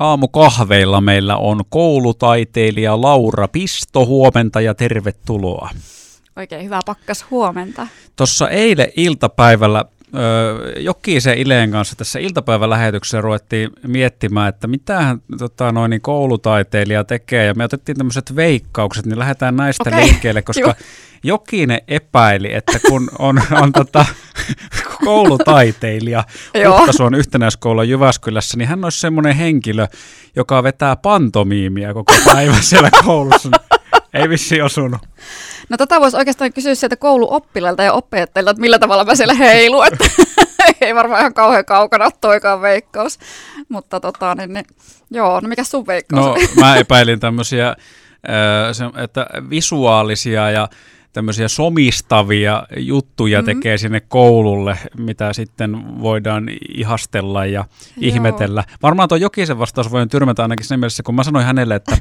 Aamukahveilla meillä on koulutaiteilija Laura Pisto. Huomenta ja tervetuloa. Oikein hyvää pakkas huomenta. Tuossa eilen iltapäivällä Jokisen Ileen kanssa tässä iltapäivälähetyksessä ruvettiin miettimään, että mitähän tota, noin, niin koulutaiteilija tekee, ja me otettiin tämmöiset veikkaukset, niin lähdetään näistä okay. liikkeelle, koska Jokinen epäili, että kun on, on tota, koulutaiteilija on yhtenäiskoulu Jyväskylässä, niin hän olisi semmoinen henkilö, joka vetää pantomiimia koko päivän siellä koulussa. Ei vissi osunut. No tota voisi oikeastaan kysyä sieltä kouluoppilailta ja opettajilta, että millä tavalla mä siellä heilu, että ei varmaan ihan kauhean kaukana toikaan veikkaus. Mutta tota, niin, niin, joo, no mikä sun veikkaus No mä epäilin tämmöisiä, että visuaalisia ja tämmöisiä somistavia juttuja mm-hmm. tekee sinne koululle, mitä sitten voidaan ihastella ja Joo. ihmetellä. Varmaan tuo Jokisen vastaus voi tyrmätä ainakin sen mielessä, kun mä sanoin hänelle, että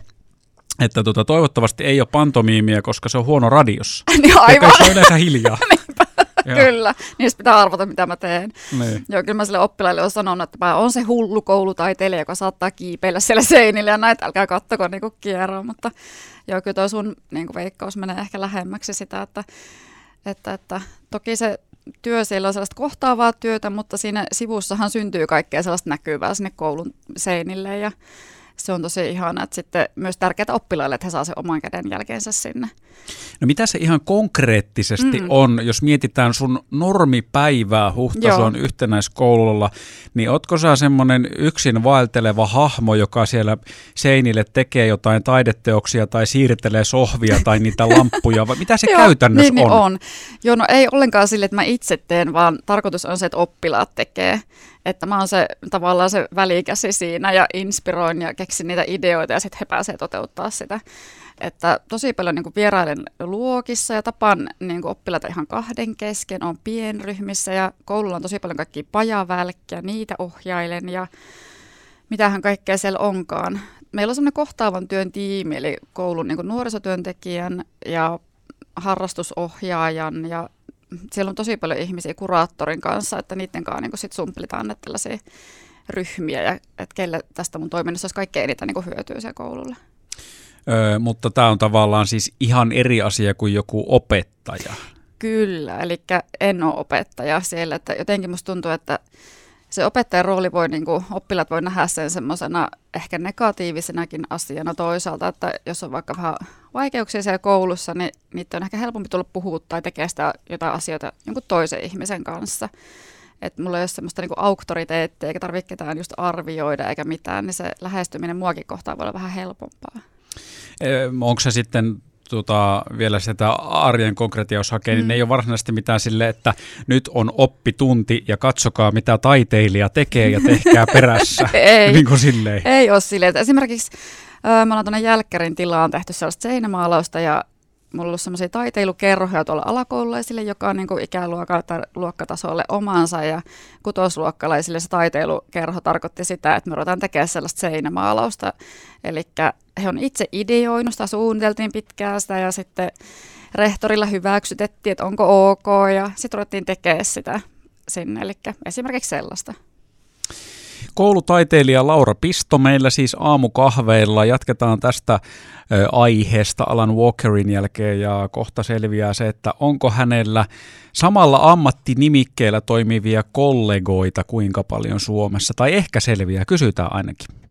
että tota, toivottavasti ei ole pantomiimiä, koska se on huono radiossa. niin aivan. se on yleensä hiljaa. kyllä, niin pitää arvata, mitä mä teen. Niin. Joo, kyllä mä sille oppilaille olen sanonut, että mä on se hullu koulutaiteilija, joka saattaa kiipeillä siellä seinillä ja näitä, älkää kattoko niin kierroa, mutta joo, kyllä tuo sun niin kuin veikkaus menee ehkä lähemmäksi sitä, että, että, että toki se työ siellä on sellaista kohtaavaa työtä, mutta siinä sivussahan syntyy kaikkea sellaista näkyvää sinne koulun seinille ja se on tosi ihana, että sitten myös tärkeää oppilaille, että he saa sen oman käden jälkeensä sinne. No mitä se ihan konkreettisesti mm. on, jos mietitään sun normipäivää Huhtason yhtenäiskoululla, niin ootko sä semmoinen yksin vaelteleva hahmo, joka siellä seinille tekee jotain taideteoksia tai siirtelee sohvia tai niitä lamppuja, vai mitä se Joo, käytännössä niin, on? Niin on. Joo, no ei ollenkaan sille, että mä itse teen, vaan tarkoitus on se, että oppilaat tekee. Että mä oon se tavallaan se välikäsi siinä ja inspiroin ja keksin niitä ideoita ja sitten he pääsee toteuttaa sitä. Että tosi paljon niin vierailen luokissa ja tapaan niin oppilaita ihan kahden kesken, on pienryhmissä ja koululla on tosi paljon kaikkia pajavälkkiä, niitä ohjailen ja mitähän kaikkea siellä onkaan. Meillä on semmoinen kohtaavan työn tiimi, eli koulun niin nuorisotyöntekijän ja harrastusohjaajan ja siellä on tosi paljon ihmisiä kuraattorin kanssa, että niiden kanssa niin sit sumplitaan näitä tällaisia ryhmiä ja että kelle tästä mun toiminnassa olisi kaikkein eniten niin hyötyä siellä koululla. Öö, mutta tämä on tavallaan siis ihan eri asia kuin joku opettaja. Kyllä, eli en ole opettaja siellä, että jotenkin musta tuntuu, että se opettajan rooli voi, niin kuin, oppilaat voi nähdä sen semmoisena ehkä negatiivisenakin asiana toisaalta, että jos on vaikka vähän vaikeuksia siellä koulussa, niin niitä on ehkä helpompi tulla puhua tai tekee sitä jotain asioita jonkun toisen ihmisen kanssa. Että mulla ei ole semmoista niin auktoriteettia eikä tarvitse ketään just arvioida eikä mitään, niin se lähestyminen muakin kohtaan voi olla vähän helpompaa. Onko se sitten tota, vielä sitä arjen konkreettia, jos hakee, mm. niin ne ei ole varsinaisesti mitään sille, että nyt on oppitunti ja katsokaa mitä taiteilija tekee ja tehkää perässä. ei, niin kuin silleen. ei ole silleen. Esimerkiksi me ollaan tuonne Jälkkärin tilaan tehty sellaista seinämaalausta ja mulla on ollut semmoisia taiteilukerhoja tuolla alakoululaisille, joka on niin ikäluokkatasolle omansa ja kutosluokkalaisille se taiteilukerho tarkoitti sitä, että me ruvetaan tekemään sellaista seinämaalausta. Eli he on itse ideoinut, sitä suunniteltiin pitkään sitä ja sitten rehtorilla hyväksytettiin, että onko ok ja sitten ruvettiin tekemään sitä sinne, eli esimerkiksi sellaista. Koulutaiteilija Laura Pisto meillä siis aamukahveilla. Jatketaan tästä aiheesta Alan Walkerin jälkeen ja kohta selviää se, että onko hänellä samalla ammattinimikkeellä toimivia kollegoita kuinka paljon Suomessa. Tai ehkä selviää, kysytään ainakin.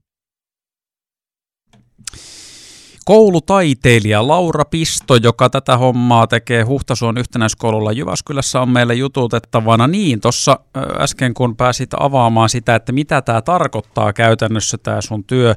Koulutaiteilija Laura Pisto, joka tätä hommaa tekee Huhtasuon yhtenäiskoululla Jyväskylässä, on meille jututettavana. Niin, tuossa äsken kun pääsit avaamaan sitä, että mitä tämä tarkoittaa käytännössä tämä sun työ,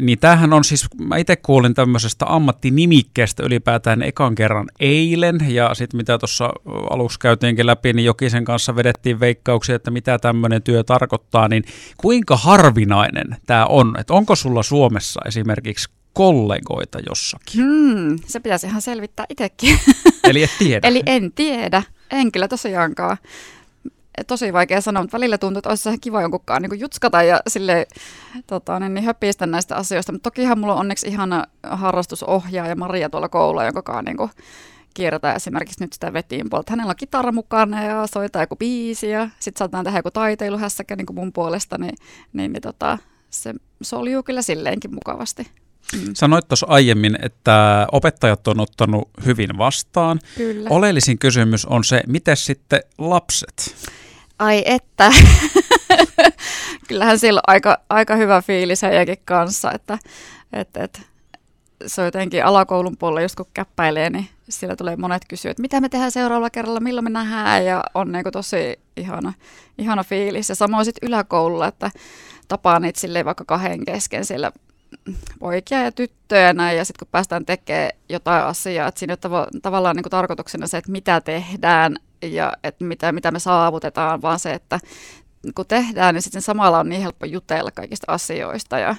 niin tämähän on siis, mä itse kuulin tämmöisestä ammattinimikkeestä ylipäätään ekan kerran eilen, ja sitten mitä tuossa aluksi käytiinkin läpi, niin Jokisen kanssa vedettiin veikkauksia, että mitä tämmöinen työ tarkoittaa, niin kuinka harvinainen tämä on? Että onko sulla Suomessa esimerkiksi kollegoita jossakin? Hmm, se pitäisi ihan selvittää itsekin. Eli et tiedä? Eli en tiedä. En kyllä tosiaankaan. Tosi vaikea sanoa, mutta välillä tuntuu, että olisi kiva jonkunkaan niin jutskata ja sille tota, niin, niin höpistä näistä asioista. Mutta tokihan mulla on onneksi ihana harrastusohjaaja Maria tuolla koululla, jonka kanssa niin kierrätään esimerkiksi nyt sitä vetiin puolta. Hänellä on kitara mukana ja soittaa joku biisi ja sitten saatetaan tehdä joku taiteiluhässäkä niin kuin mun puolesta, niin, niin, niin tota, se soljuu kyllä silleenkin mukavasti. Mm. Sanoit tuossa aiemmin, että opettajat on ottanut hyvin vastaan. Kyllä. Oleellisin kysymys on se, miten sitten lapset? Ai että, kyllähän sillä on aika, aika hyvä fiilis heidänkin kanssa, että, että, että se on jotenkin alakoulun puolella, just kun käppäilee, niin siellä tulee monet kysyä, että mitä me tehdään seuraavalla kerralla, milloin me nähdään, ja on niin tosi ihana, ihana fiilis. Ja samoin sitten yläkoululla, että tapaa niitä silleen vaikka kahden kesken siellä poikia ja tyttöjä näin, ja sitten kun päästään tekemään jotain asiaa, että siinä on tav- tavallaan niin kuin tarkoituksena se, että mitä tehdään ja että mitä, mitä me saavutetaan, vaan se, että kun tehdään, niin sitten samalla on niin helppo jutella kaikista asioista ja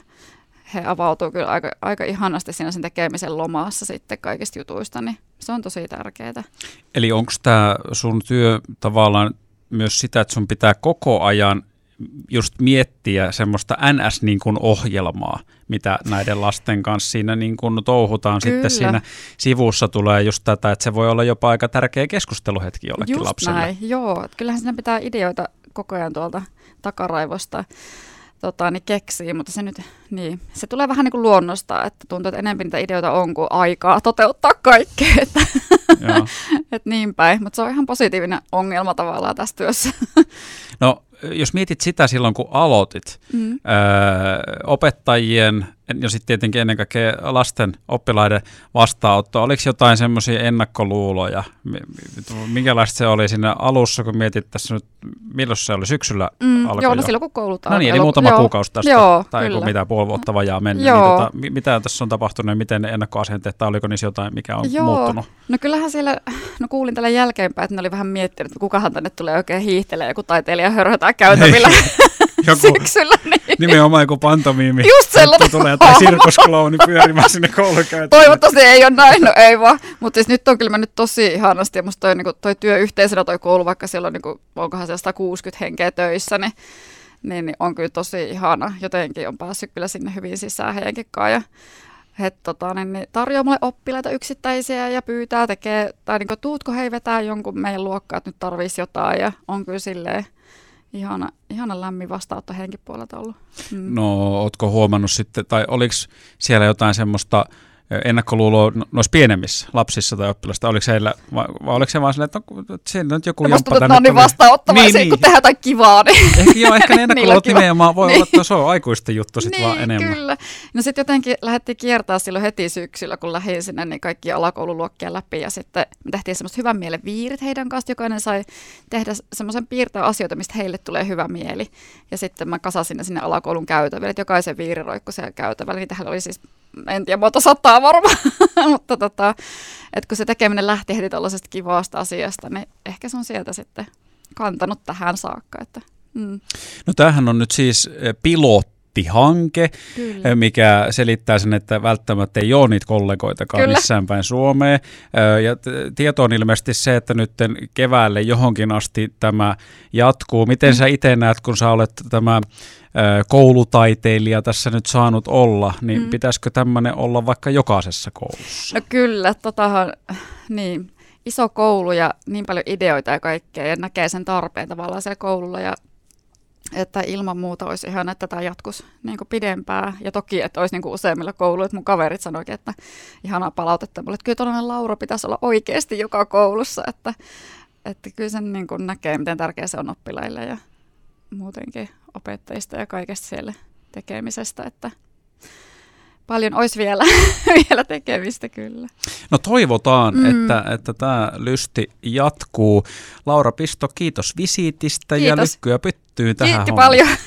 he avautuu kyllä aika, aika ihanasti siinä sen tekemisen lomassa sitten kaikista jutuista, niin se on tosi tärkeää. Eli onko tämä sun työ tavallaan myös sitä, että sun pitää koko ajan just miettiä semmoista NS-ohjelmaa, niin mitä näiden lasten kanssa siinä niin kuin touhutaan. Kyllä. Sitten siinä sivussa tulee just tätä, että se voi olla jopa aika tärkeä keskusteluhetki jollekin just lapselle. Näin, joo. Kyllähän siinä pitää ideoita koko ajan tuolta takaraivosta tota, niin keksii, mutta se nyt, niin, se tulee vähän niin kuin luonnosta, että tuntuu, että enemmän niitä ideoita on kuin aikaa toteuttaa kaikkea, että, että niin päin, mutta se on ihan positiivinen ongelma tavallaan tässä työssä. No jos mietit sitä silloin, kun aloitit, mm. öö, opettajien ja sitten tietenkin ennen kaikkea lasten oppilaiden vastaanotto, oliko jotain semmoisia ennakkoluuloja? Minkälaista se oli siinä alussa, kun mietit tässä nyt, milloin se oli syksyllä mm, alkoi Joo, no silloin kun koulut No niin, eli muutama joo, kuukausi tästä, joo, tai kun mitä puoli vuotta vajaa mennyt. Niin joo. Niin tota, mitä tässä on tapahtunut ja miten ennakkoasenteet, tai oliko niissä jotain, mikä on joo. muuttunut? No kyllähän siellä, no kuulin tällä jälkeenpäin, että ne oli vähän miettinyt, että kukahan tänne tulee oikein hiihtelee, joku taiteilija hörhötää käytävillä. joku, syksyllä. Niin. Nimenomaan joku pantomiimi. Just sellainen. Tulee tai sirkusklouni pyörimään sinne koulukäytöön. Toivottavasti ei ole näin, no ei vaan. Mutta siis nyt on kyllä mennyt tosi ihanasti ja musta toi, niinku, toi työ yhteisönä toi koulu, vaikka siellä on niinku, onkohan siellä 160 henkeä töissä, niin, niin, niin, on kyllä tosi ihana. Jotenkin on päässyt kyllä sinne hyvin sisään heidänkin kanssa. Ja he tota, niin, niin tarjoaa mulle oppilaita yksittäisiä ja pyytää, tekee, tai niin kuin, tuutko he vetää jonkun meidän luokkaa, että nyt tarvitsisi jotain ja on kyllä silleen ihana, ihana lämmin vastaanotto henkin puolelta ollut. Mm. No, ootko huomannut sitten, tai oliko siellä jotain semmoista ennakkoluuloa no, noissa pienemmissä lapsissa tai oppilasta? Oliko heillä, vai, vai oliko se vaan silleen, että no, siinä on joku jamppa tänne? Musta niin vastaanottavaisia, niin, niin. kun tehdään jotain kivaa. Niin. Ehkä, joo, ehkä ne ennakkoluulot nimenomaan voi niin. olla, että se on aikuisten juttu sitten niin, vaan enemmän. kyllä. No sitten jotenkin lähdettiin kiertää silloin heti syksyllä, kun lähdin sinne niin kaikki alakoululuokkia läpi ja sitten me tehtiin semmoista hyvän mielen viirit heidän kanssa. Jokainen sai tehdä semmoisen piirtää asioita, mistä heille tulee hyvä mieli. Ja sitten mä kasasin ne sinne alakoulun käytäville, että jokaisen viiri roikku siellä käytävällä. Niitähän oli siis en tiedä, monta sataa varmaan, mutta tota, että kun se tekeminen lähti heti tällaisesta kivasta asiasta, niin ehkä se on sieltä sitten kantanut tähän saakka. Että, mm. No tämähän on nyt siis eh, pilottihanke, Kyllä. Eh, mikä selittää sen, että välttämättä ei ole niitä kollegoitakaan Kyllä. missään päin Suomeen. Eh, ja tieto on ilmeisesti se, että nyt keväälle johonkin asti tämä jatkuu. Miten mm. sä itse näet, kun sä olet tämä koulutaiteilija tässä nyt saanut olla, niin mm. pitäisikö tämmöinen olla vaikka jokaisessa koulussa? No kyllä, totahan, niin, iso koulu ja niin paljon ideoita ja kaikkea ja näkee sen tarpeen tavallaan siellä koululla ja että ilman muuta olisi ihan, että tämä jatkuisi niin kuin pidempään. Ja toki, että olisi niin kuin useimmilla kouluilla, että mun kaverit sanoikin, että ihanaa palautetta mulle, että kyllä tuollainen Laura pitäisi olla oikeasti joka koulussa, että, että kyllä sen niin kuin näkee, miten tärkeä se on oppilaille ja muutenkin opettajista ja kaikesta siellä tekemisestä, että paljon olisi vielä, vielä tekemistä kyllä. No toivotaan, mm. että, että tämä lysti jatkuu. Laura Pisto, kiitos visiitistä kiitos. ja lykkyä pyttyy tähän Kiitti paljon.